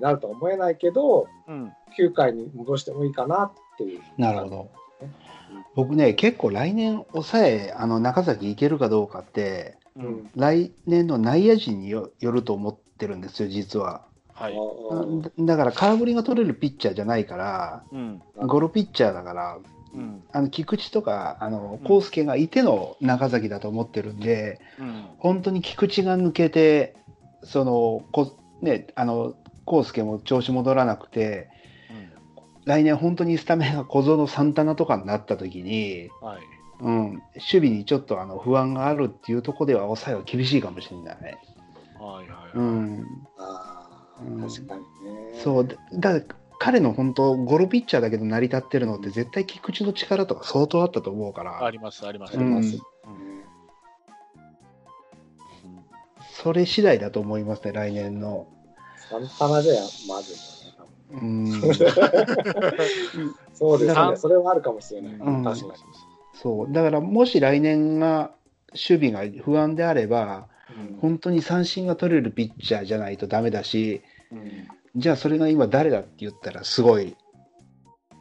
なるとは思えないけど、うん。9回に戻してもいいかなっていう。なるほど。僕ね、結構来年抑え、あの中崎いけるかどうかって、う。うんん。来年の内野陣によよると思ってるんですよ、実は。はい。あだだから空振りが取れるピッチャーじゃないから、うん。あゴロピッチャーだから、うん。あの菊池とかあのうん康介がいての中崎だと思ってるんで、うん。本当に菊池が抜けて、そのこね、あの康介も調子戻らなくて、来年本当にスタメンが小園、サンタナとかになった時に、はい。うん、守備にちょっとあの不安があるっていうところでは抑えは厳しいかもしれない。はいはい。うん、あうんー確かにね。そうだだから彼の本当ゴロピッチャーだけど成り立ってるのって絶対菊池の力とか相当あったと思うから、あります、あります。ありますうんねそれ次第だと思いますね来年の。サンタナじゃまずいよね。うん、そうですね。だからそれはあるかもしれない。うん確かに。そうだからもし来年が守備が不安であればうん本当に三振が取れるピッチャーじゃないとダメだしうんじゃあそれが今誰だって言ったらすごい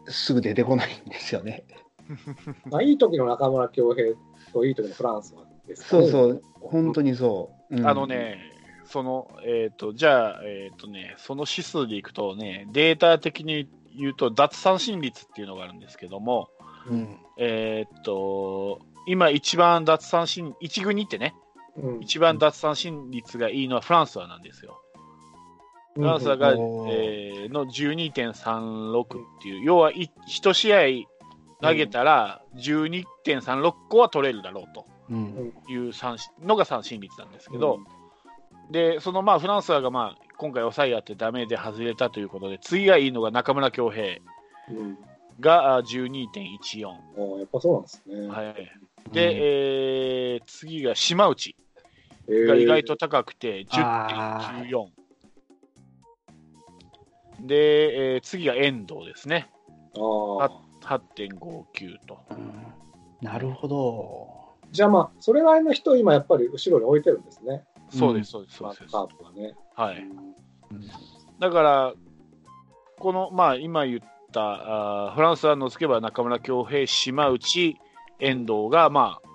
すぐ出てこないんですよね。まあ、いい時の中村恭平といい時のフランスはですかねそうそう本当にそう。うんあのね、その、えっ、と、じゃあ、えっ、とね、その指数でいくとね、データ的に言うと、奪三振率っていうのがあるんですけども、うんえっ、と、今一番奪三振、一軍にってね、うん。一番奪三振率がいいのはフランスはなんですよ。フランスはが、おーえーの12.36っていう、要は1試合投げたら12.36個は取れるだろうとうん。いうのが三振率なんですけど、で、そのまあフランスがまあ今回抑えやってダメで外れたということで、次がいいのが中村恭平うんがあ12.14。おーやっぱそうなんですね。はい。で、えー次が島内えーが意外と高くてあ10.14。で、えー次が遠藤ですね。あー8.59と。うんなるほど。じゃあまあ、それなりの人を今やっぱり後ろに置いてるんですね。そうです、そうです、そうです。マッカープはね。はい。うんだから、この、まあ、今言った、あーフランスは除けば中村恭平、島内、遠藤が、まあ、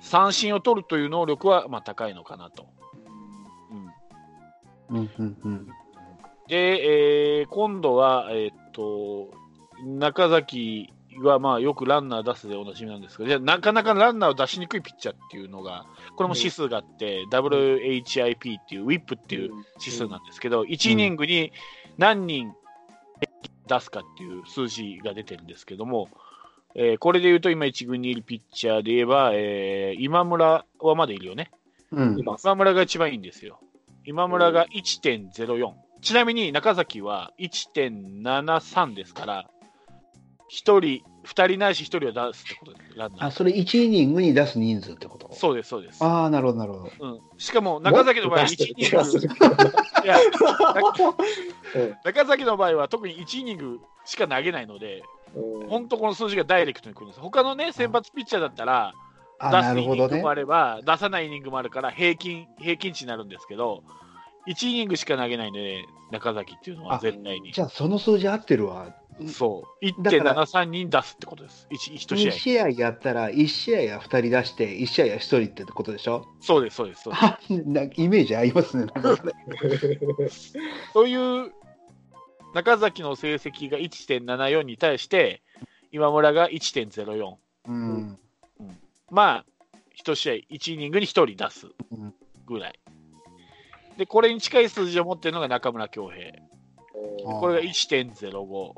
三振を取るという能力は、まあ、高いのかなと。うん、うんうんうんで、えー今度は、えーっと、中崎は、まあ、よくランナー出すでおなじみなんですけど、じゃあなかなかランナーを出しにくいピッチャーっていうのが、これも指数があって、WHIP っていう、WHIP っていう指数なんですけど、1イニングに何人出すかっていう数字が出てるんですけども、えーこれで言うと今1軍にいるピッチャーで言えば、えー今村はまだいるよね。うん今、今村が一番いいんですよ。今村が1.04。ちなみに中崎は1.73ですから、1人、2人ないし1人は出すってことです、ランナー。あそれ1イニングに出す人数ってこと？そうです、そうです。ああなるほどなるほど。うん、しかも中崎の場合は1もっと出してるイニング、るいや、うん中崎の場合は特に1イニングしか投げないので、うん本当この数字がダイレクトに来るんです。他のね、先発ピッチャーだったら、あ出なるほどねすイニングも。あれば、出さないイニングもあるから、平均、平均値になるんですけど、1イニングしか投げないんで、ね、中崎っていうのはあ絶対に。じゃあその数字合ってるわ。そう。だから1.73人出すってことです。1, 1試2合。試合やったら1試合は2人出して1試合は1人ってことでしょ？そうです、そうです。そうですあ なイメージ合いますね。そういう中崎の成績が1.74に対して、今村が1.04。うんまあ、1試合、1イニングに1人出すうんぐらい。で、これに近い数字を持ってるのが中村恭平。あこれが1.05。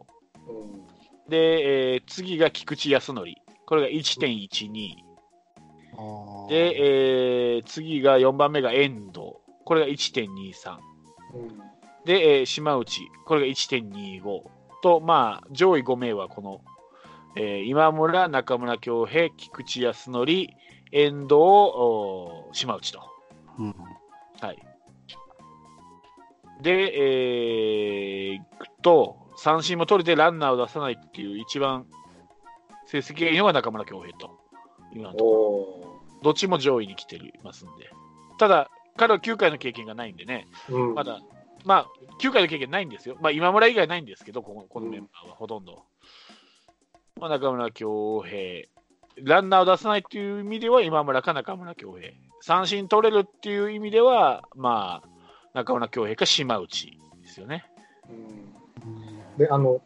うんで、えー次が菊池康則。これが1.12。あーで、えー次が4番目が遠藤。これが1.23。うんで、えー島内。これが1.25。と、まあ、上位5名はこの、えー今村、中村恭平、菊池康則、遠藤、島内と。うんはい。で、えー、いくと、三振も取れてランナーを出さないっていう一番成績がいいのが中村恭平と。今のところ。おどっちも上位に来てますんで。ただ、彼は9回の経験がないんでね、ーうんまだまあ、9回の経験ないんですよ。まあ、今村以外ないんですけど、このこのメンバーはほとんど。まあ、中村恭平、ランナーを出さないっていう意味では、今村か中村恭平。三振取れるっていう意味では、まあ、中村恭平か島内ですよね。うんで、あの、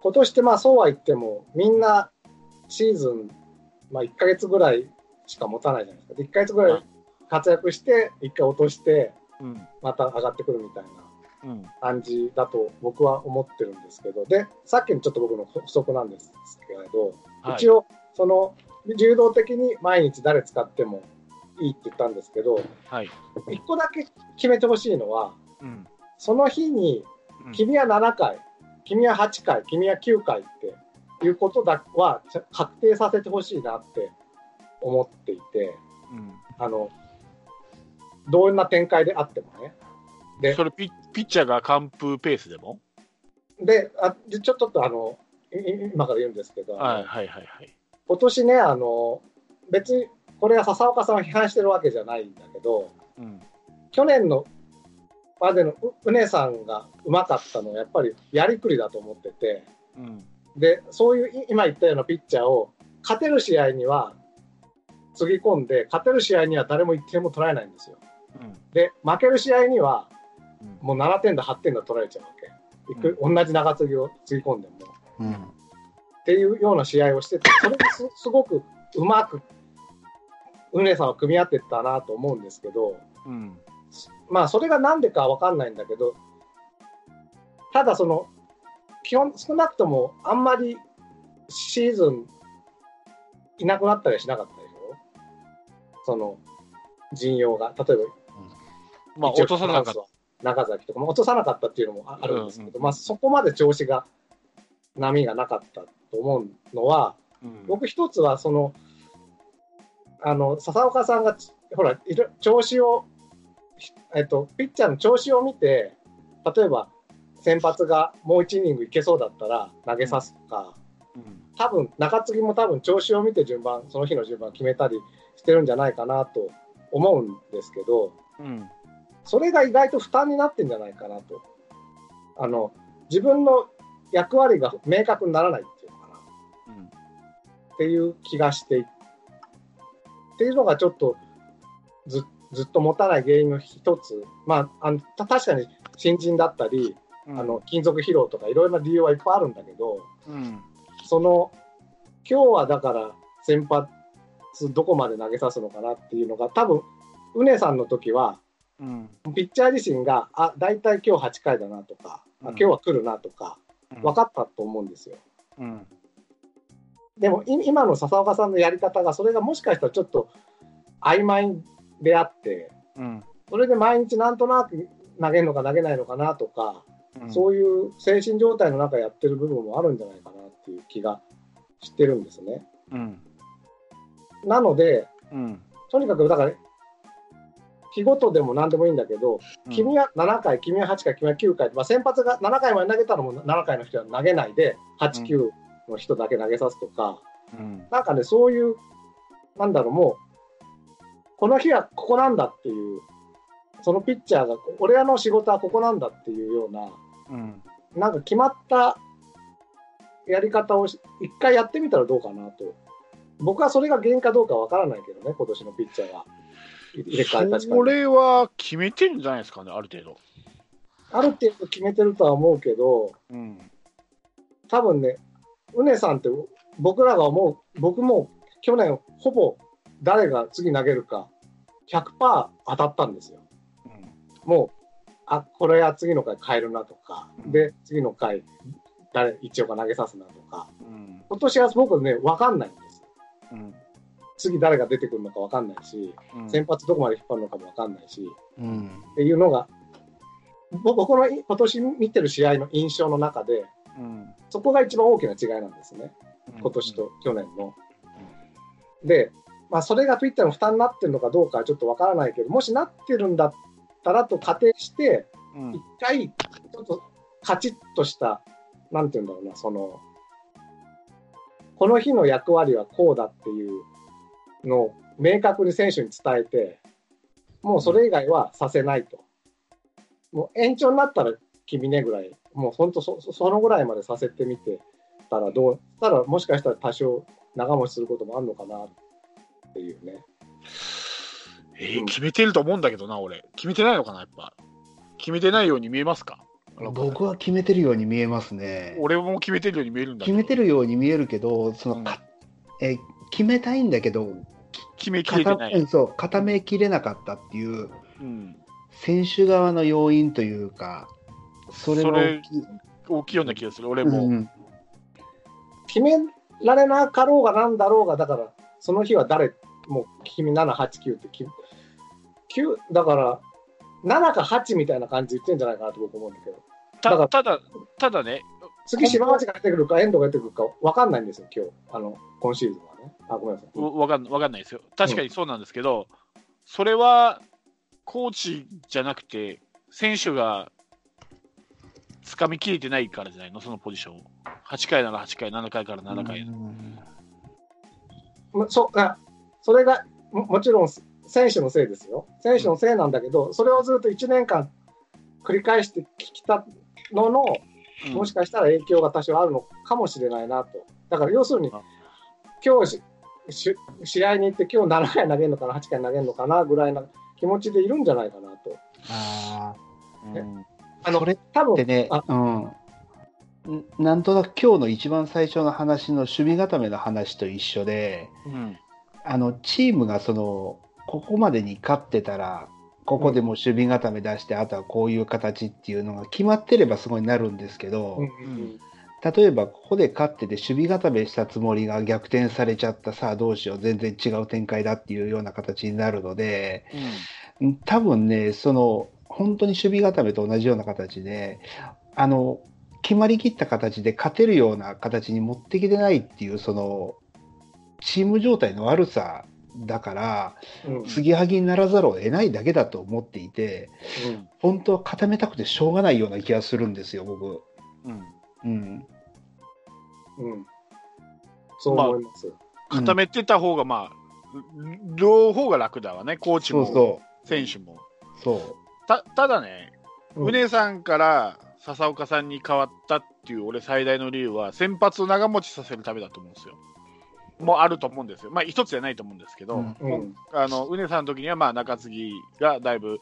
今年ってまあそうは言っても、みんなシーズン、まあ1ヶ月ぐらいしか持たないじゃないですか。で1ヶ月ぐらい活躍して、1回落として、うん。また上がってくるみたいなうん。感じだと僕は思ってるんですけど、で、さっきのちょっと僕の補足なんですけど、はい、一応、その、柔道的に毎日誰使ってもいいって言ったんですけど、はい。一個だけ決めてほしいのは、うん。その日にうん君は7回、君は8回、君は9回っていうことだは確定させてほしいなって思っていて、うんあのどんな展開であってもね。でそれピ、ピッチャーが完封ペースでも？であでちょっとあの今から言うんですけど、はいはいはいはい。今年ねあの、別にこれは笹岡さんを批判してるわけじゃないんだけど、うん。去年のまでのううねさんがうまかったのはやっぱりやりくりだと思ってて。うん。で、そういうい今言ったようなピッチャーを勝てる試合にはつぎ込んで、勝てる試合には誰も1点も取られないんですよ。うん。で、負ける試合にはうんもう7点だ、8点だ取られちゃうわけ。いく同じ長継ぎをつぎ込んでも。うん。っていうような試合をしてて、それがすすごくうまく、うねさんは組み合ってったなと思うんですけど、うん。まあ、それがなんでかわかんないんだけど、ただその、基本、少なくともあんまりシーズンいなくなったりはしなかったでしょ？その、陣容が。例えば、まあ、一応落とさなかった。中崎とかも落とさなかったっていうのもああるんですけど、うんうんまあ、そこまで調子が、波がなかったと思うのは、うん僕一つはそのあの笹岡さんがほら調子を、えっと、ピッチャーの調子を見て例えば先発がもう1イニングいけそうだったら投げさすとかうん多分中継ぎも多分調子を見て順番その日の順番決めたりしてるんじゃないかなと思うんですけどうん。それが意外と負担になってんじゃないかなとあの自分の役割が明確にならないっていうのかなうん。っていう気がしていっていうのがちょっとずずっと持たない原因の一つ、まあ、あのた確かに新人だったり、うんあの金属疲労とかいろいろな理由はいっぱいあるんだけどうん。その今日はだから先発どこまで投げさすのかなっていうのが多分うねさんの時はうん。ピッチャー自身があ大体今日8回だなとか、あうん今日は来るなとか分かったと思うんですよ。うん。でもい今の笹岡さんのやり方がそれがもしかしたらちょっと曖昧であってうん。それで毎日なんとなく投げるのか投げないのかなとか、うん。そういう精神状態の中やってる部分もあるんじゃないかなっていう気がしてるんですね。うん。なのでうん。とにかくだから日ごとでも何でもいいんだけど、君は7回、君は8回、君は9回、まあ、先発が7回まで投げたらもう7回の人は投げないで、8、9の人だけ投げさすとか、うん。なんかね、そういう、なんだろう、もう、この日はここなんだっていう、そのピッチャーが、俺らの仕事はここなんだっていうような、うん。なんか決まったやり方をし一回やってみたらどうかなと。僕はそれが原因かどうかわからないけどね、今年のピッチャーが入れ替えたしそれは決めてるんじゃないですかね、ある程度。ある程度決めてるとは思うけど、うん。多分ね、うねさんって僕らが思う、僕も去年ほぼ誰が次投げるか100%当たったんですよ。もう、あ、これは次の回変えるなとか、で、次の回誰、一応が投げさすなとか、うん。今年は僕ね、わかんないんです。うん。次誰が出てくるのかわかんないし、うん。先発どこまで引っ張るのかもわかんないし、うん。っていうのが、ぼ僕の今年見てる試合の印象の中で、うん。そこが一番大きな違いなんですね。今年と去年の。で、まあ、それがピッチャーの負担になってるのかどうかはちょっとわからないけど、もしなってるんだったらと仮定して、うん。一回、ちょっとカチッとした、なんていうんだろうな、その、この日の役割はこうだっていうのを明確に選手に伝えて、もうそれ以外はさせないと。もう延長になったら君ねぐらい、もう本当そそのぐらいまでさせてみてたらどう、たらもしかしたら多少長持ちすることもあるのかなっていうね。えー決めてると思うんだけどな、俺。決めてないのかな、やっぱ。決めてないように見えますか？僕は決めてるように見えますね。俺も決めてるように見えるんだけど決めてるように見えるけど、そのかえ決めたいんだけど、決めきれて固めない。そう固めきれなかったっていううん。選手側の要因というか、それが大きい。大きいような気がする、俺うも。ん決められなかろうがなんだろうが、だから、その日は誰、もう君7、8、9って決め、9だから、7か8みたいな感じで言ってんじゃないかなと僕思うんだけど、たただ、ただね、次、島町が出てくるか、遠藤が出てくるか分かんないんですよ、今日あの今シーズンはね。あ、ごめんなさい。わわかんわかんないですよ。確かにそうなんですけど、それはコーチじゃなくて、選手が掴みきれてないからじゃないの、そのポジションを。8回なら8回、7回から7回。そうあそれがももちろん選手のせいですよ。選手のせいなんだけど、それをずっと1年間繰り返してきたのの、うんもしかしたら影響が多少あるのかもしれないなと。だから要するにあ、今日試合に行って、今日7回投げるのかな、8回投げるのかなぐらいな気持ちでいるんじゃないかなと。あうんあのそれ多分ーでねあ、うん。んなんとなく今日の一番最初の話の守備固めの話と一緒で、うん。あのチームがそのここまでに勝ってたら、ここでもう守備固め出して、あとはこういう形っていうのが決まってればすごいなるんですけど、うんうん。例えばここで勝ってて守備固めしたつもりが逆転されちゃったさあどうしよう全然違う展開だっていうような形になるのでうん。多分ねその本当に守備固めと同じような形であの決まりきった形で勝てるような形に持ってきてないっていうそのチーム状態の悪さだからうん。継ぎはぎにならざるを得ないだけだと思っていてうん。本当は固めたくてしょうがないような気がするんですよ僕。うん。うん。うん。そう思います。固めてた方が、まあ、両方が楽だわね、コーチもそうそ選手も。うそう。たただね、うん。宗さんから笹岡さんに変わったっていう俺最大の理由は先発を長持ちさせるためだと思うんですよ。もうあると思うんですよ。まあ一つじゃないと思うんですけど、うん。うん。あの宗さんの時にはまあ中継ぎがだいぶ、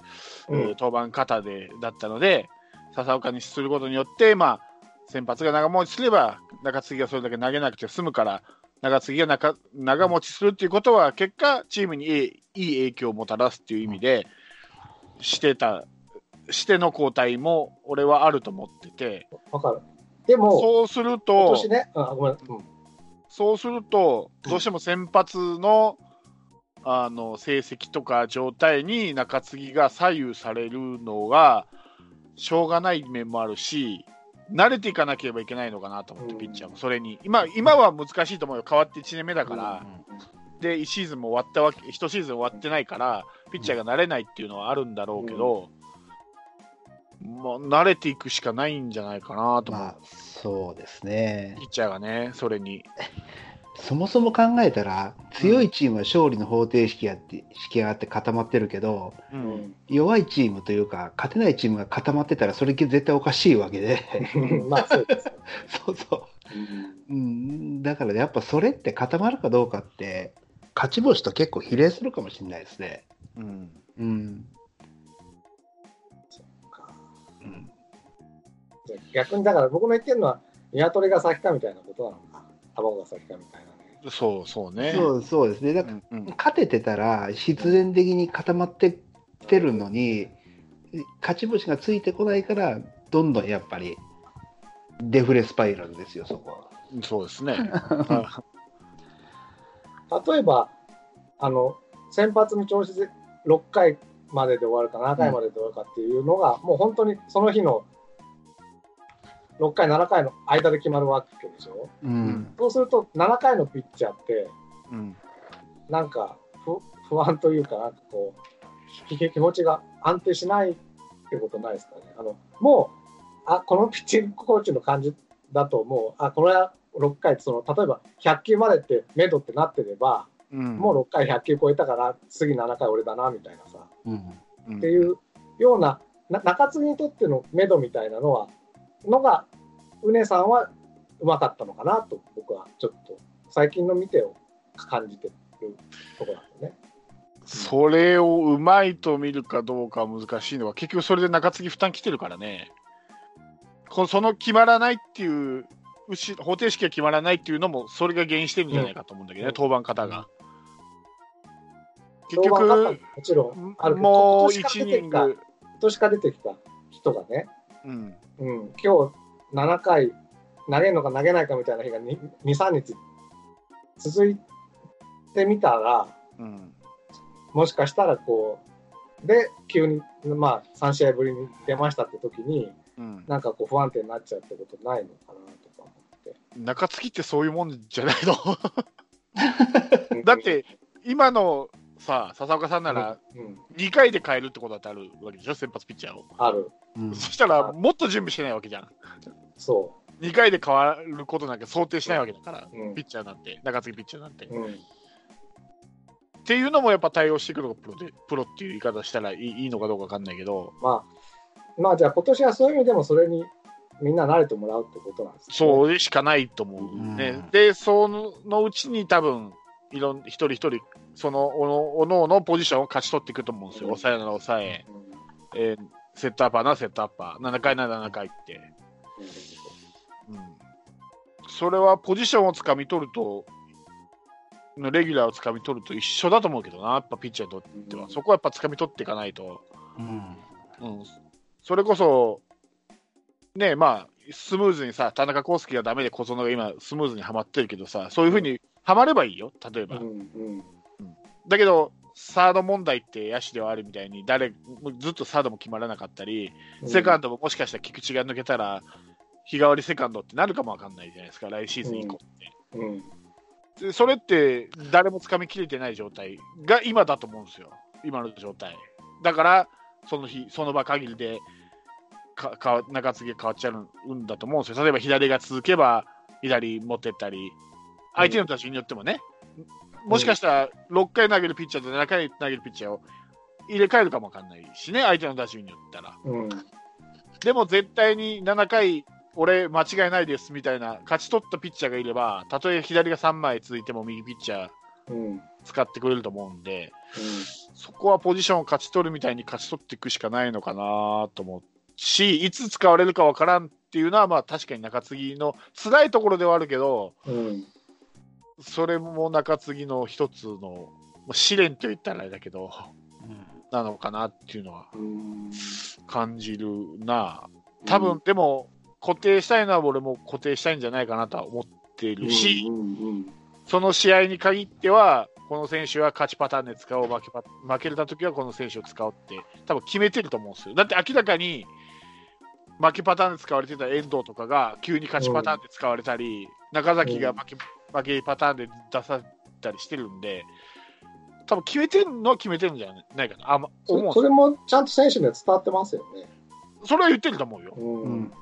うん。えー登板肩でだったので笹岡にすることによってまあ先発が長持ちすれば中継ぎがそれだけ投げなくて済むから中継ぎが長長持ちするっていうことは結果チームにいいいい影響をもたらすっていう意味でしてたしての交代も俺はあると思ってて。わかる。でも、そうする今とそうすると、どうしても先発のあの成績とか状態に中継ぎが左右されるのがしょうがない面もあるし、慣れていかなければいけないのかなと思って、うん。ピッチャーも。それに。今今は難しいと思うよ、変わって1年目だから、で1シーズンも終わったわけ、1シーズン終わってないから、ピッチャーが慣れないっていうのはあるんだろうけど、もう慣れていくしかないんじゃないかなと思う、まあそうですね。ピッチャーがね、それに。そもそも考えたら強いチームは勝利の方程式やって式があって固まってるけどううん。ん弱いチームというか勝てないチームが固まってたらそれ絶対おかしいわけで。まあそうです。そうそう、うん、だからねやっぱそれって固まるかどうかって勝ち星と結構比例するかもしれないですね。うんうん、うん逆にだから僕の言ってるのは、鶏が先かみたいなことなのか、卵が先かみたいなね。そうそうね。そうそうですねだからうんうん勝ててたら必然的に固まってってるのに勝ち星がついてこないからどんどんやっぱりデフレスパイラルですよそこは。そうですね。あ 例えば、あの、先発の調子で6回までで終わるか7回までで終わるかっていうのが、もう本当にその日の6回、7回の間で決まるわけでしょ。うん。そうすると、7回のピッチャーって、うん。なんか不不安というか、なんかこう、気気持ちが安定しないってことないですかね。あのもうあ、このピッチングコーチの感じだと、もう、あこれは6回その、例えば100球までって、目処ってなってれば、うん。もう6回100球超えたから、次7回俺だなみたいなさ、うん。うん。っていうようなな中継ぎにとっての目処みたいなのは、のが、うねさんはうまかったのかなと、僕はちょっと、最近の見てを感じてるところなんですね。それをうまいと見るかどうかは難しいのは、結局それで中継ぎ負担来てるからね。こその決まらないっていう、方程式が決まらないっていうのも、それが原因してるんじゃないかと思うんだけどね、登板方が。結局、もちろんあるもう今年から1イニ年から出てきた人がね、うん、うん、今日7回投げるのか投げないかみたいな日が2、3日続いてみたら、うん、もしかしたらこう、で、急に、まあ、3試合ぶりに出ましたって時に、うん、なんかこう不安定になっちゃうってことないのかなとか思って。中継ぎってそういうもんじゃないの？だって、今のさ、笹岡さんなら、うん、うん2回で変えるってことだってあるわけでしょ、先発ピッチャーを。ある。うんそしたら、もっと準備してないわけじゃん。そ2回で変わることなんか想定しないわけだから、う。うんピッチャーなんて、中継ぎピッチャーなんて。うん、っていうのもやっぱ対応してくるのがプロで、プロっていう言い方したらいいいいのかどうかわかんないけど、まあ、まあじゃあ今年はそういう意味でもそれにみんな慣れてもらうってことなんですね。そうでしかないと思うね。うんで、そのうちに多分、いろん一人一人、そのおのおのおのポジションを勝ち取っていくと思うんですよ。うん。抑えなら抑え、うん。えーセットアッパーならセットアッパー、7回なら7回って。うん、それはポジションをつかみ取ると、レギュラーをつかみ取ると一緒だと思うけどな、やっぱピッチャーにとっては。そこはやっぱつかみ取っていかないと。うん。うん、それこそ、ねまあ、スムーズにさ、田中康介がダメで小園が今、スムーズにはまってるけどさ、そういうふうにはまればいいよ、例えば。うんうんだけど、サード問題って野手ではあるみたいに、誰もずっとサードも決まらなかったり、うんセカンドももしかしたら菊池が抜けたら、日替わりセカンドってなるかもわかんないじゃないですか、来シーズン以降って。うんでそれって誰もつかみきれてない状態が今だと思うんですよ、今の状態。だから、その日、その場限りでかか中継ぎが変わっちゃうんだと思うんですよ。例えば左が続けば左持ってったり、相手の打順によってもね、もしかしたら6回投げるピッチャーと7回投げるピッチャーを入れ替えるかもわかんないしね、相手の打順によったら。うん。でも絶対に7回、俺、間違いないですみたいな、勝ち取ったピッチャーがいれば、たとえ左が3枚続いても右ピッチャーうん。うん使ってくれると思うんで、そこはポジションを勝ち取るみたいに勝ち取っていくしかないのかなと思うし、いつ使われるかわからんっていうのは、まあ確かに中継ぎの辛いところではあるけど、うんそれも中継ぎの一つの、まあ試練と言ったらあれだけど、なのかなっていうのはうん感じるな。多分、でも、固定したいのは俺も固定したいんじゃないかなとは思っているし、うんうんその試合に限っては、この選手は勝ちパターンで使おう、負けパ負けたときはこの選手を使おうって、多分決めてると思うんですよ。だって明らかに、負けパターンで使われてた遠藤とかが急に勝ちパターンで使われたり、中崎が負け負けパターンで出されたりしてるんで、多分決めてるのは決めてるんじゃないかな。あ、ま、思うそそれもちゃんと選手には伝わってますよね。それは言ってると思うよ。うん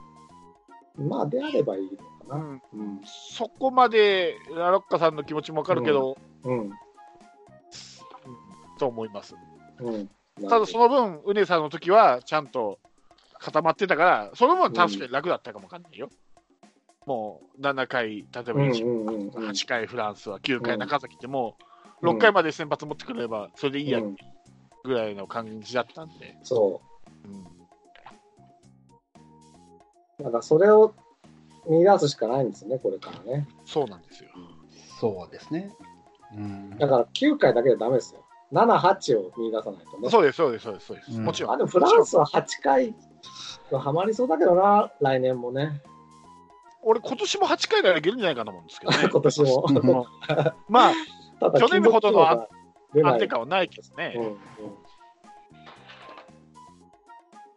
まあ、であればいいのかな。うん、うんそこまでラロッカさんの気持ちもわかるけど、うんと思います。うんただその分、うねさんの時はちゃんと固まってたから、その分確かに楽だったかもわかんないよ。もう7回、例えばうん1、うんうんうん8回フランスは9回うん中崎ってもううん6回まで先発持ってくれればそれでいいやうんぐらいの感じだったんで、そうんう。だからそれを見出すしかないんですね、これからね。そうなんですよ。そうですね。うんだから9回だけでダメですよ。7、8を見出さないとね。そうです、そうです、そうです、そうです。うんもちろん。あでもフランスは8回がハマりそうだけどな、来年もね。俺、今年も8回ならいけるんじゃないかなと思うんですけどね。今年も。うんまあ、去年ほどの安定感はないけどね。うんうん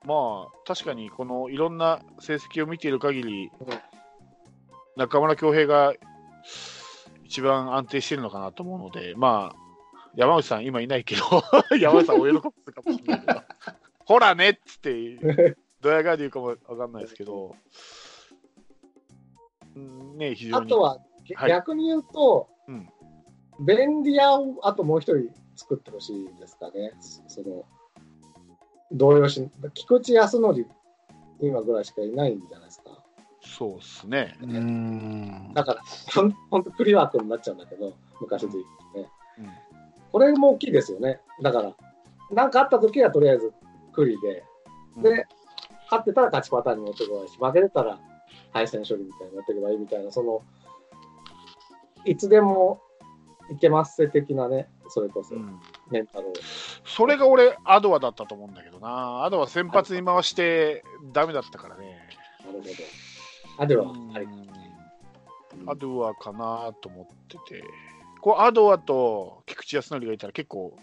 まあ、確かにこのいろんな成績を見ている限り、うん中村恭平が一番安定してるのかなと思うので、まあ、山内さん、今いないけど、山内さん、お喜びするかもしれないけど、ほらねっつって、ドヤ顔で言うかもわかんないですけど、うんね、非常に。あとは、げはい逆に言うと、うん便利屋をあともう一人作ってほしいですかね。その動揺し、菊池康則、今ぐらいしかいないんじゃないですか。そうっすね。うーん。だから、ほんほんとクリワークになっちゃうんだけど、昔で言うとね。うんこれも大きいですよね。だから、なんかあった時はとりあえずクリで、で、勝ってたら勝ちパターンに持ってこないし、負けてたら敗戦処理みたいに持っていけばいいみたいな、その、いつでもいけますせ的なね、それこそうんメンタルを。それが俺、アドアだったと思うんだけどな。アドア先発に回してダメだったからね。なるほど。あ、では、うんはい。アドアかなと思ってて。こうアドアと菊池康則がいたら結構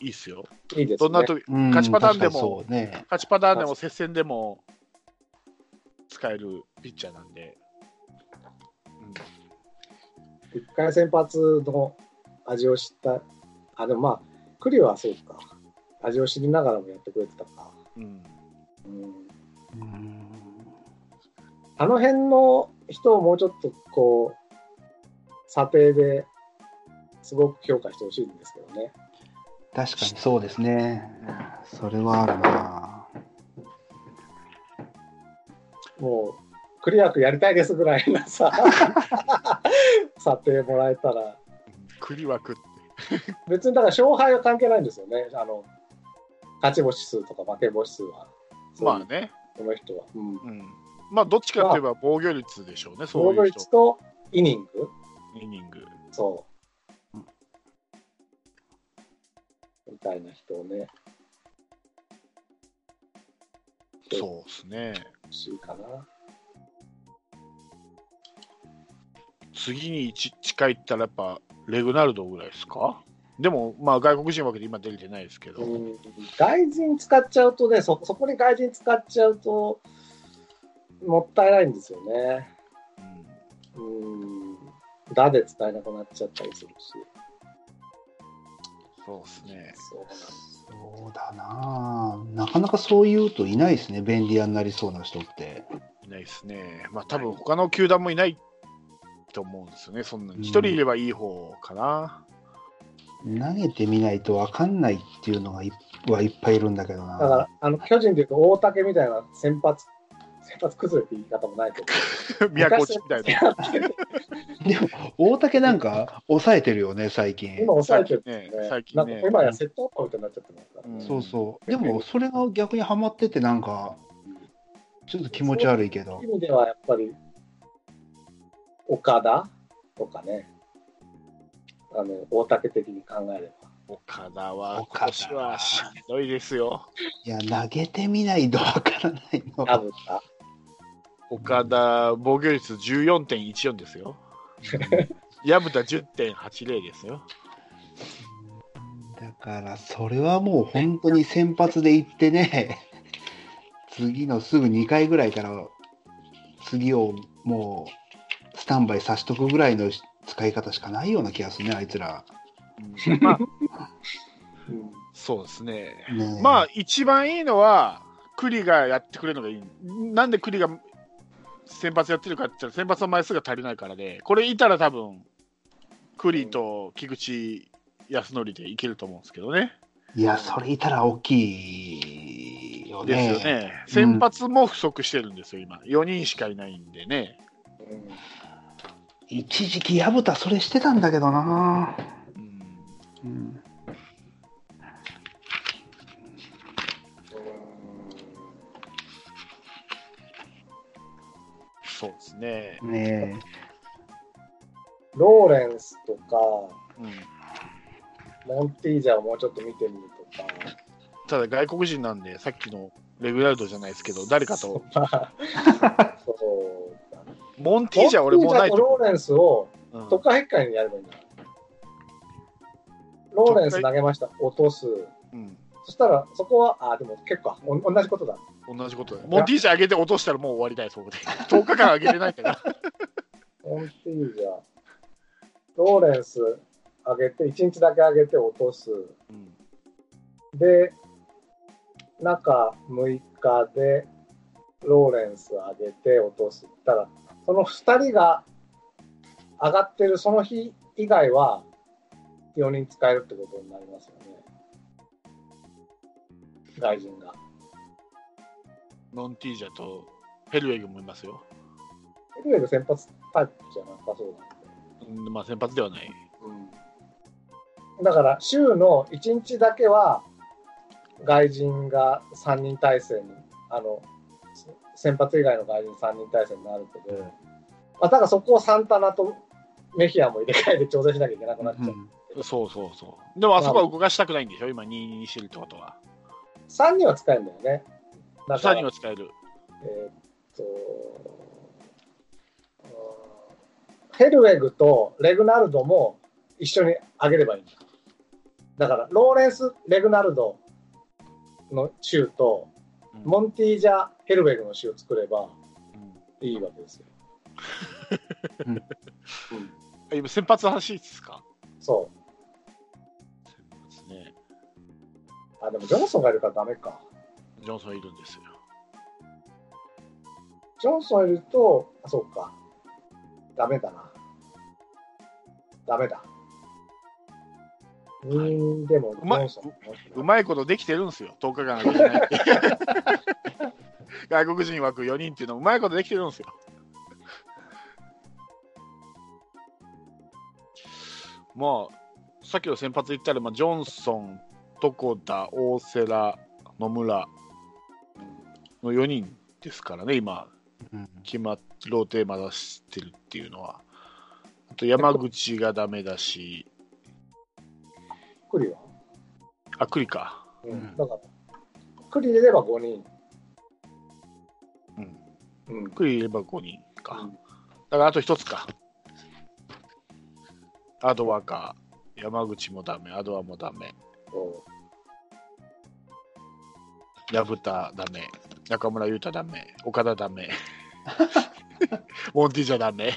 いいっすよ。いいですね。どんな時うん勝ちパターンでもね。勝ちパターンでも接戦でも使えるピッチャーなんで。一回先発の味を知った、あ、でもまあ、クリはそうか。味を知りながらもやってくれてたか。うんうんうん、うんあの辺の人をもうちょっとこう、査定ですごく評価してほしいんですけどね。確かにそうですね。それはあるな。もう、クリアクやりたいですぐらいなさ、査定もらえたら、クリ枠って。別にだから勝敗は関係ないんですよね。あの、勝ち星数とか負け星数は。まあね。この人は。うん。うん。まあ、どっちかといえば防御率でしょうね、そ防御ういう人率。とイニングイニング。そう。みたいな人をね、そうですね。欲しいかな。次に一近いったらやっぱレグナルドぐらいですか？でも、まあ外国人枠で今出れてないですけど、うん、外人使っちゃうとねそ、そこに外人使っちゃうと、もったいないんですよね。うんうん。だで伝えなくなっちゃったりするし。そうですね。そうなんです。そうだな。なかなかそう言うといないですね。便利屋になりそうな人って。いないですね。まあ多分他の球団もいないと思うんですよね、そんなに。うん一人いればいい方かな。投げてみないと分かんないっていうのがいはいっぱいいるんだけどな。だから、あの、巨人でいうと大竹みたいな先発、先発崩れって言い方もないけど。宮古内みたいな。でも、大竹なんか抑えてるよね、最近。今抑えてるね。ね最近ねなんか今やセットアップみたいになっちゃってますからね。うんそうそう。でも、それが逆にハマってて、なんか、ちょっと気持ち悪いけどそういう。意味ではやっぱり、岡田とかね、あの、大竹的に考えれば。岡田は岡田今年はしんどいですよ。いや、投げてみないと分からないの。田豚。岡田、防御率14.14ですよ。薮田10.80ですよ。だから、それはもう本当に先発で行ってね、次のすぐ2回ぐらいから、次をもう、スタンバイさしとくぐらいの使い方しかないような気がするね、あいつら。うんまあ、うんそうですね。ねえまあ、一番いいのは、栗がやってくれるのがいい。なんで栗が先発やってるかって言ったら、先発の枚数が足りないからで、これいたら多分、栗と菊池康則でいけると思うんですけどね。いや、それいたら大きいよね。ですよね。先発も不足してるんですよ、今。4人しかいないんでね。うん一時期、薮田それしてたんだけどな。うんうん、そうですね。ねローレンスとか、うんモンティージャをもうちょっと見てみるとか、ただ外国人なんで、さっきのレグラルドじゃないですけど、誰かと、そうだねモンティージャー俺もうないとローレンスをう。うん特化にやればいいんだ。ローレンス投げました、落とす。うんそしたら、そこは、あ、でも結構、お同じことだ。同じことだ。モンティージャー上げて落としたらもう終わりだよ、そこで。10日間上げれないから。モンティージャ、ローレンス上げて、1日だけ上げて落とす。うんで、中6日でローレンス上げて落とす。たら、その2人が上がってるその日以外は4人使えるってことになりますよね。外人が。ノンティージャとヘルウェグもいますよ。ヘルウェグ先発タイプじゃなさそうなんで。うんまあ、先発ではない。うん、だから、週の1日だけは、外人が3人体制に、あの、先発以外の外人3人体制になるけど、まあ、ただそこをサンタナとメヒアも入れ替えて調整しなきゃいけなくなっちゃう。そうそうそう。でもあそこは動かしたくないんでしょ、今2にしてるってことは。3人は使えるんだよね。だか3ら人は使える。えーっと、うんヘルウェグとレグナルドも一緒に上げればいいんだ。だから、ローレンス・レグナルドの州と、うんモンティージャ・ヘルウェグの州を作ればうんいいわけですよ。うんうん今、先発らしいですか？そう。先発ね。あ、でもジョンソンがいるからダメか。ジョンソンいるんですよ。ジョンソンいると、あ、そうか。ダメだな。ダメだ。うーん、でも、ジうまい。うまいことできてるんですよ、10日間空けてない 外国人枠4人っていうのはうまいことできてるんですよ。まあ、さっきの先発言ったら、まあ、ジョンソン、床田、大瀬良、野村の4人ですからね、今、うん決まっローテーマ出してるっていうのは。あと山口がダメだし、クリはあ、栗か。うんうんだから、クリ入れれば5人。うん。うん。栗入れれば5人か。うんだからあと1つか。アドワか。山口もダメ、アドワもダメ、そ薮田ダメ、中村優太ダメ、岡田ダメ、モンティじゃダメ。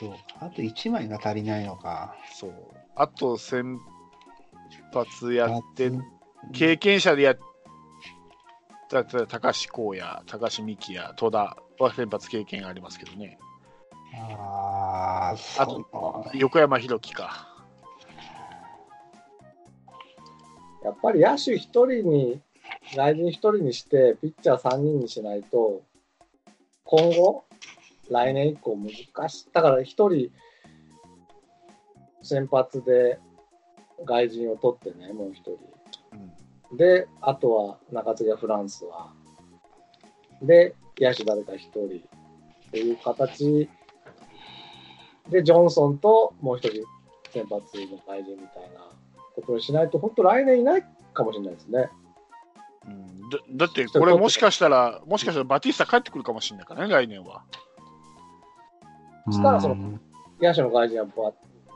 そうあと1枚が足りないのか。そう。あと先発やってうん、経験者でやった高橋光也、高橋美希也、戸田は先発経験ありますけどね。ああ、とう横山弘樹か。うやっぱり野手1人に、外人1人にして、ピッチャー3人にしないと、今後、来年以降難しい。だから1人、先発で外人を取ってね、もう1人。うんで、あとは中継ぎはフランスは。で、野手誰か一人っていう形で、ジョンソンともう一人先発の外人みたいなことにしないと、本当来年いないかもしれないですね。うんだだってこれもしかしたら、もしかしたらバティスタ帰ってくるかもしれないからね、来年は。そしたらそのうん野手の外人はバ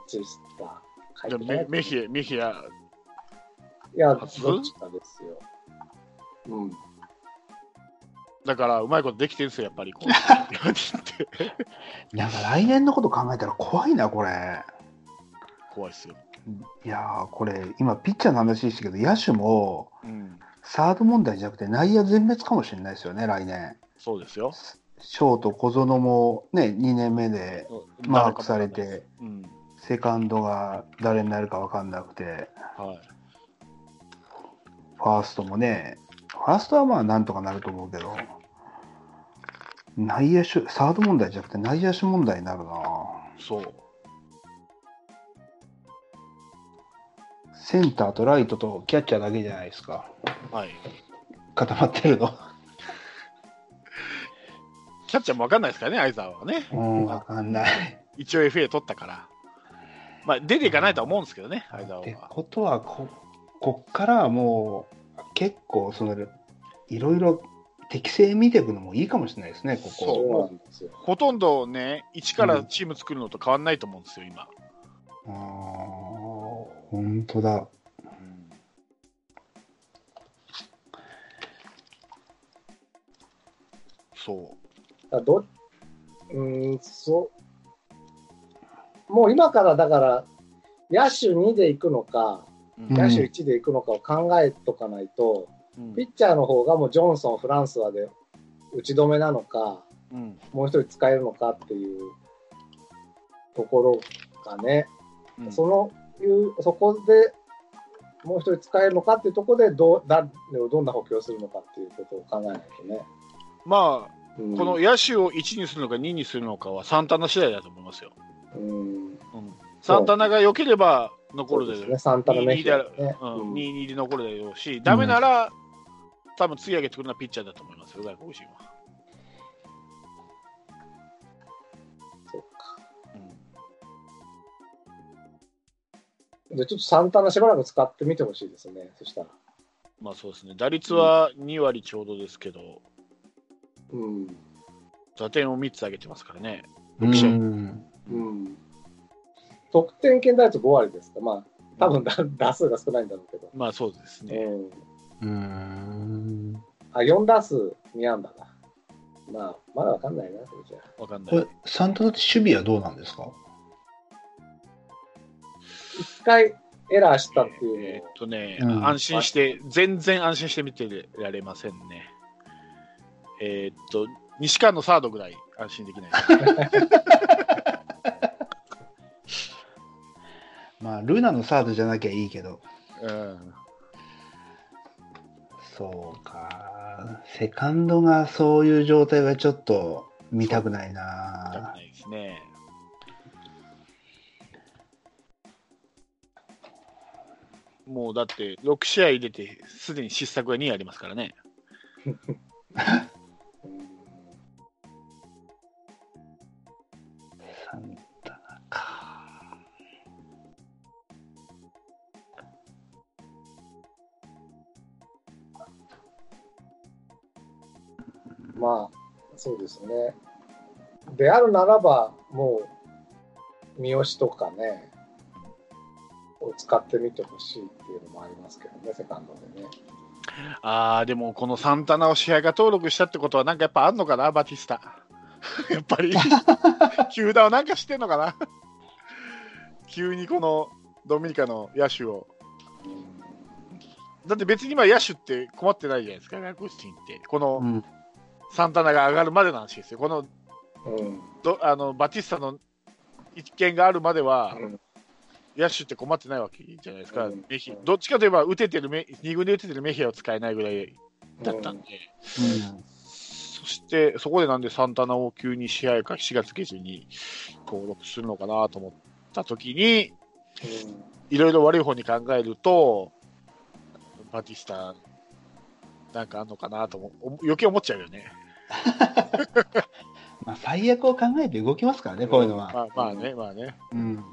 チスタ、帰でってメメヒエ、メヒア、いや、どっ初ちかですよ。うん。だからうまいことできてるんですよ、やっぱり。こう4人ってなんか来年のこと考えたら怖いな、これ。怖いですよ。いやー、これ、今、ピッチャーの話でしたけど、野手も、うん、サード問題じゃなくて、内野全滅かもしれないですよね、来年。そうですよ。ショート、小園もね、2年目でマークされて、うん、セカンドが誰になるか分かんなくて、はい。ファーストもね、ファーストはまあなんとかなると思うけど、内野手、サード問題じゃなくて内野手問題になるなそう。センターとライトとキャッチャーだけじゃないですか。はい。固まってるの。キャッチャーも分かんないですからね、相沢はね。うん、分かんない。一応 FA 取ったから。まあ、出ていかないとは思うんですけどね、相沢っては。ことはこ、こっからはもう、結構、その、いろいろ適性見ていくのもいいかもしれないですね、こそこ。そうなんですよ。ほとんどね、一からチーム作るのと変わんないと思うんですよ、今。ああ、本当だ。うんそう。だどうーん、そう。もう今からだから、野手2で行くのか、うん野手1で行くのかを考えとかないと、うんピッチャーの方がもうジョンソン、フランスはで打ち止めなのか、うんもう一人使えるのかっていうところがね、うんそのいう、そこでもう一人使えるのかっていうところでどう誰をどんな補強するのかっていうことを考えないとね。まあ、うんこの野手を1にするのか2にするのかはサンタナ次第だと思いますよ。うんうん、サンタナが良ければ残るでですね、サンタナメヒアね。うんうん2位で残るだろうし、ダメなら、多分次上げてくるのはピッチャーだと思いますよ、外国人は。うんで、ちょっとサンタナしばらく使ってみてほしいですね。そしたら。まあそうですね、打率は2割ちょうどですけど、うん。打点を3つ上げてますからね。う6試合ん。うん。得点圏打率5割ですか。まあ、多分だ打数が少ないんだろうけど。まあそうですね。うん。うん。あ、4打数2安打だ。まあ、まだわかんないな、それじゃあ。わかんないこれ。、サンタナって守備はどうなんですか？一回エラーしたっていうえーっとね、うん安心して、全然安心して見てられませんね。えーっと、西川のサードぐらい安心できない。まあ、ルナのサードじゃなきゃいいけど。うんそうか。セカンドがそういう状態はちょっと見たくない見たくなな。いですね。もうだって、6試合出て、すでに失策が2ありますからね。うんサンタナか。まあ、そうですね。であるならば、もう、三好とかね、を使ってみてほしいっていうのもありますけどね、セカンドでね。あー、でもこのサンタナを試合が登録したってことは、なんかやっぱあんのかな、バティスタ。やっぱり、球団はなんかしてんのかな。急にこのドミニカの野手を。だって別に今野手って困ってないじゃないですか、外国人って。このうん。サンタナが上がるまでの話ですよ。このうん。どあのバティスタの一件があるまでは、うん野手って困ってないわけじゃないですか、うんメヒどっちかといえば打ててるメ、2軍で打ててるメヒアを使えないぐらいだったんで、そしてそこでなんでサンタナを急に試合か7月下旬に登録するのかなと思ったときに、いろいろ悪い方に考えると、バティスタ、なんかあんのかなと思う余計思っちゃうよね。まあ、最悪を考えて動きますからね、こういうのは。まあまあね、まあね。うん。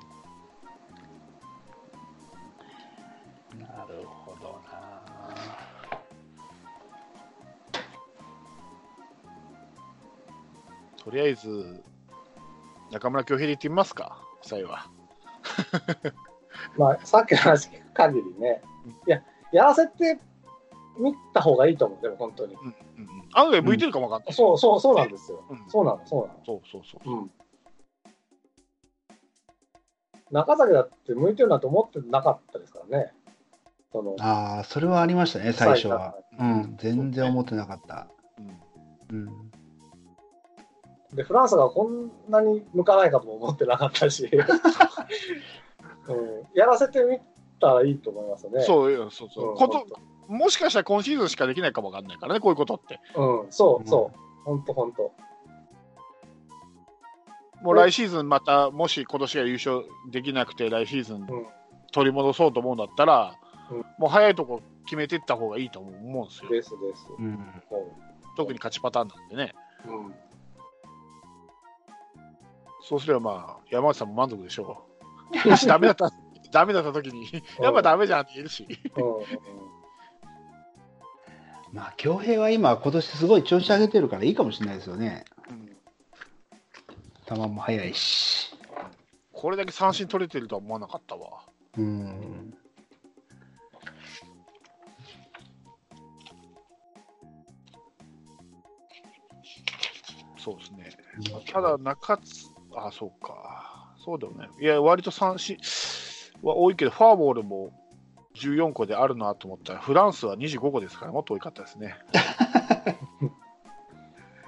とりあえず、中村恭平で言ってみますか、最後は。まあ、さっきの話聞く限りね、いや、やらせてみた方がいいと思う、でも本当に。うんうん向いてるかもわかんない。そうそう、そうなんですよ。うんそうなの、そうなの。そうそうそう。うん。中崎だって向いてるなんて思ってなかったですからね。その、ああ、それはありましたね、最初は。ううんん、全然思ってなかった。うんうん。で、フランスがこんなに向かないかとも思ってなかったし、うん、やらせてみたらいいと思いますね。そうよそうそう、うんこともしかしたら今シーズンしかできないかもわかんないからね、こういうことって。うん、そうそう。本当本当。もう来シーズンまた、もし今年が優勝できなくて、来シーズンうん取り戻そうと思うんだったら、うんもう早いとこ決めていった方がいいと思うんですよ。ですです。うん。も特に勝ちパターンなんでね。ううん。そうすればまあ、山内さんも満足でしょう。もしダメだった、ダメだった時に、やっぱダメじゃんって言えるし。うんうんまあ、恭平は今、今年すごい調子上げてるからいいかもしれないですよね。球も速いし。これだけ三振取れてるとは思わなかったわ。うん。そうですね。ただ、中津、あ、そうか。そうだよね。いや、割と三振は多いけど、フォアボールも14個であるなと思ったら、フランスは25個ですから、もっと多かったですね。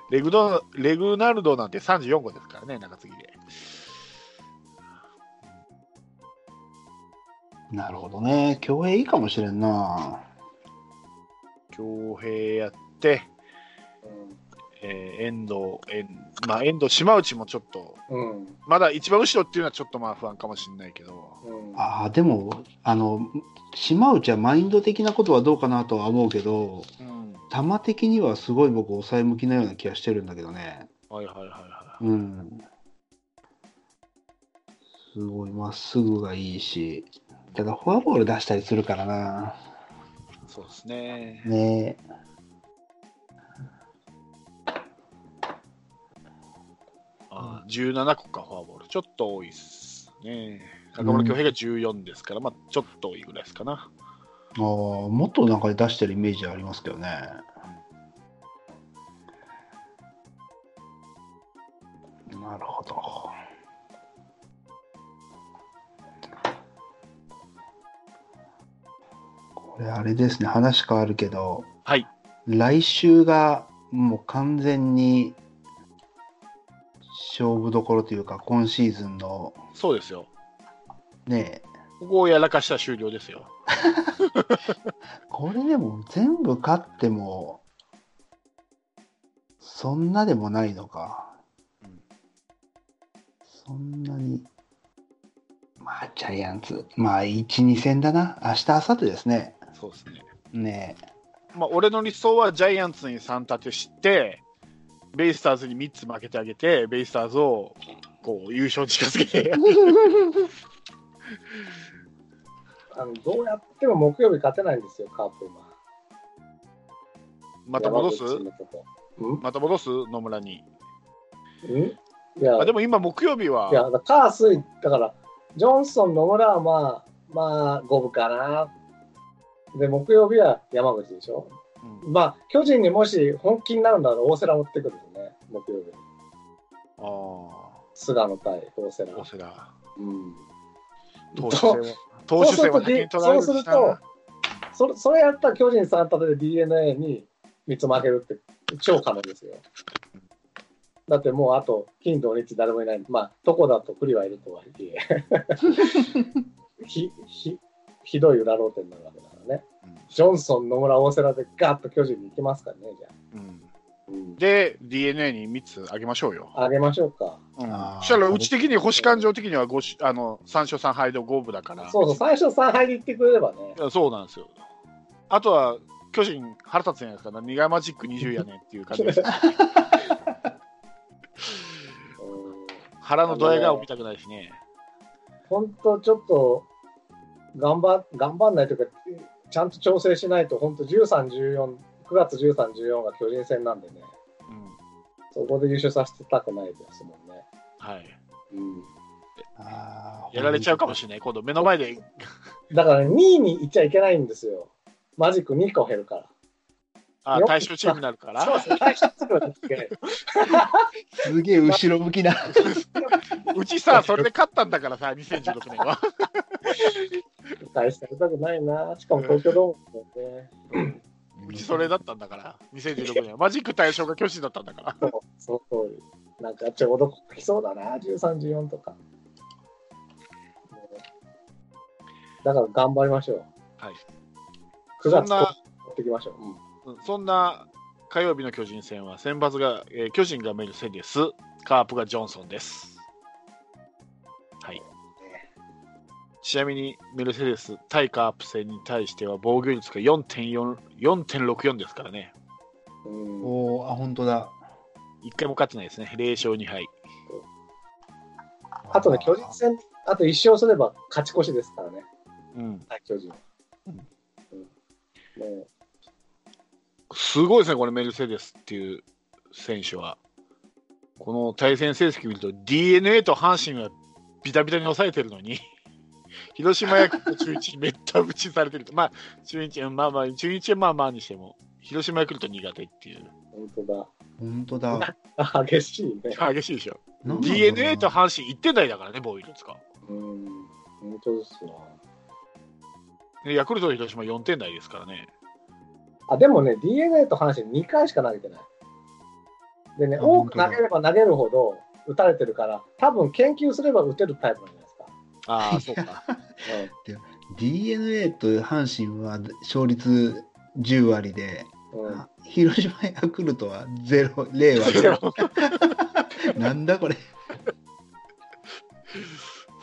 レグドレグナルドなんて34個ですからね、中継ぎで。なるほどね。競泳いいかもしれんな。強兵やって、えー遠藤、えんまあ、遠藤、島内もちょっと、うん。うん。まだ一番後ろっていうのはちょっとまあ不安かもしれないけど、うん。ああ、でも、あの、島内はマインド的なことはどうかなとは思うけど、うん、球的にはすごい僕、抑え向きなような気がしてるんだけどね。はいはいはいはうん。すごい、まっすぐがいいし、ただフォアボール出したりするからな。い。そうですね。ね17個か、フォアボール。ちょっと多いですね。中村恭平が14ですから、まあ、ちょっと多いぐらいですかな。あーもっとなんか出してるイメージありますけどね。なるほど。これあれですね、話変わるけど、はい。来週がもう完全に勝負どころというか、今シーズンのそうですよ。ね、ここをやらかしたら終了ですよ。これでも全部勝っても、そんなでもないのか。うんそんなに。まあ、ジャイアンツ。まあ、1、2戦だな。明日、明後日ですね。そうですね。ねまあ、俺の理想はジャイアンツに3立てして、ベイスターズに3つ負けてあげて、ベイスターズをこう優勝に近づけて、あのどうやっても木曜日勝てないんですよ、カープ今。また戻す？また戻す？野村に。うん？いや、あでも今、木曜日はいや、カースイ、だから、ジョンソン、野村はまあ、まあ、五分かな。で、木曜日は山口でしょ。うんまあ、巨人にもし本気になるなら大瀬良持ってくるよね、木曜日に。あ菅野対大瀬良あ、大。瀬良。うん。投手戦は投手戦は先に取られるしそうするとそれそれやったら巨人3立てで DNA に3つ負けるって超可能ですよ。だってもうあと金土日誰もいない。まあ、どこだと栗はいるとはいえ。ひ、ひ、ひどい裏ローテになるわけだからね。うんジョンソン、野村、大瀬良でガッと巨人に行きますからね、じゃあ。うんうん、で、DNA に3つあげましょうよ。あげましょうか。うんそしたら、うち的に星勘定的には5しあの3勝3敗で5分だから。そうそう、最初3敗で行ってくれればねい。やそうなんですよ。あとは、巨人、腹立つじゃないですか、苦いマジック20やねんっていう感じです。うん腹のドヤ顔見たくないしね。本当ちょっと頑張頑張んないというか、ちゃんと調整しないと、本当13、14、9月13、14が巨人戦なんでね、うん。そこで優勝させてたくないですもんね。はい。うん、あーやられちゃうかもしれない。今度、目の前で、だから、2位に行っちゃいけないんですよ。マジック2個減るから。あよ対象チームになるから。そうそう、対象チームは行けないすげえ後ろ向きな。うちさ、それで勝ったんだからさ、2016年は。大したことないな。しかも東京ドームだよね。うちそれだったんだから、2016年は。マジック対象が巨人だったんだから。そう、その通り。なんかちょうど来そうだな、13、14とか。だから頑張りましょう。はい。9月持っていきましょう。うんうんそんな火曜日の巨人戦は、先発が、えー巨人がメルセデス、カープがジョンソンです。はい。ちなみにメルセデス対カープ戦に対しては防御率が4.4 4.64ですからね。うんおお、あ、本当だ。1回も勝ってないですね。0勝2敗。あとね、巨人戦、あと1勝すれば勝ち越しですからね、うん。はい、巨人。うんうんねすごいですね、これメルセデスっていう選手は。この対戦成績見ると DNA と阪神はビタビタに抑えてるのに、広島ヤクルト中日にめった打ちされてると。まあ、中日、うんまあまあ、中日はまあまあにしても、広島ヤクルト苦手っていう。本当本当だ。激しいね。激しいでしょ。なんだろうな DNA と阪神1点台だからね、防御率が。うん、本当ですよ。でヤクルトと広島4点台ですからね。あ、でもね、DNA と阪神2回しか投げてない。でね、あ多く投げれば投げるほど打たれてるから、多分研究すれば打てるタイプなんじゃないですか。ああ、そうか。d n a と阪神は勝率10割で、うん、広島ヤクルトは0、0割ゼロ なんだこれ。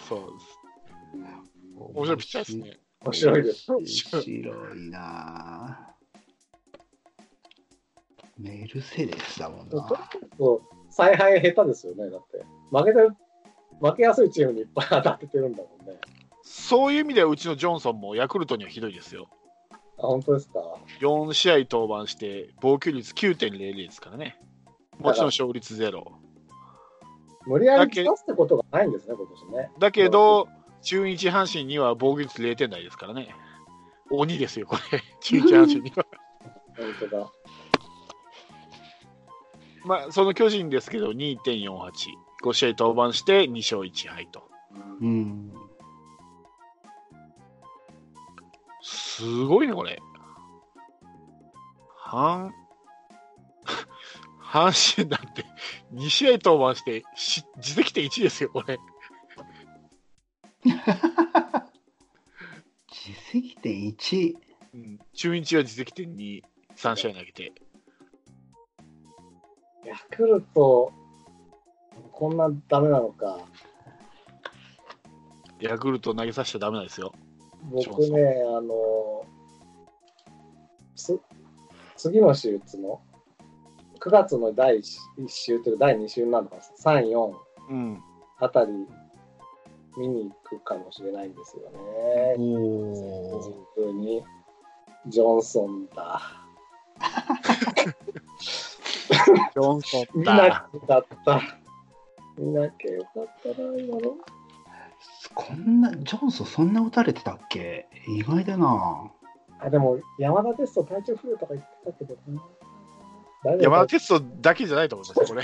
そうです。面白いピッチャーですね。面白いです。面白いなぁメルセデスだもんな。そう采配下手ですよね、だって。負けてる、負けやすいチームにいっぱい当たっててるんだもんね。そういう意味ではうちのジョンソンもヤクルトにはひどいですよ。あ、本当ですか？4試合登板して防御率9.00ですからね。もちろん勝率ゼロ。無理やり出すってことがないんですね、今年ね。だけど、中日阪神には防御率0点台ですからね。鬼ですよ、これ。中日阪神には。本当だ。まあ、その巨人ですけど、2.48。5試合登板して2勝1敗と。うん。すごいね、これ。阪、阪神なんて2試合登板してし、自責点1ですよ、これ。実績点1。うん、中日は自責点2、3試合投げて。ヤクルト、こんなダメなのか。ヤクルト投げさせちゃダメなんですよ。僕ね、あの、つ次の手術の？9月の第1週というか第2週なのか、3、4うん。あたり見に行くかもしれないんですよね。おシンプルに、ジョンソンだ。ジョンソン見なきゃよかった。見なきゃよかったな、今の。こんな、ジョンソンそんな打たれてたっけ？意外だなあ、でも、山田テスト体調不良とか言ってたけどな。山田哲人だけじゃないと思いますよ、これ。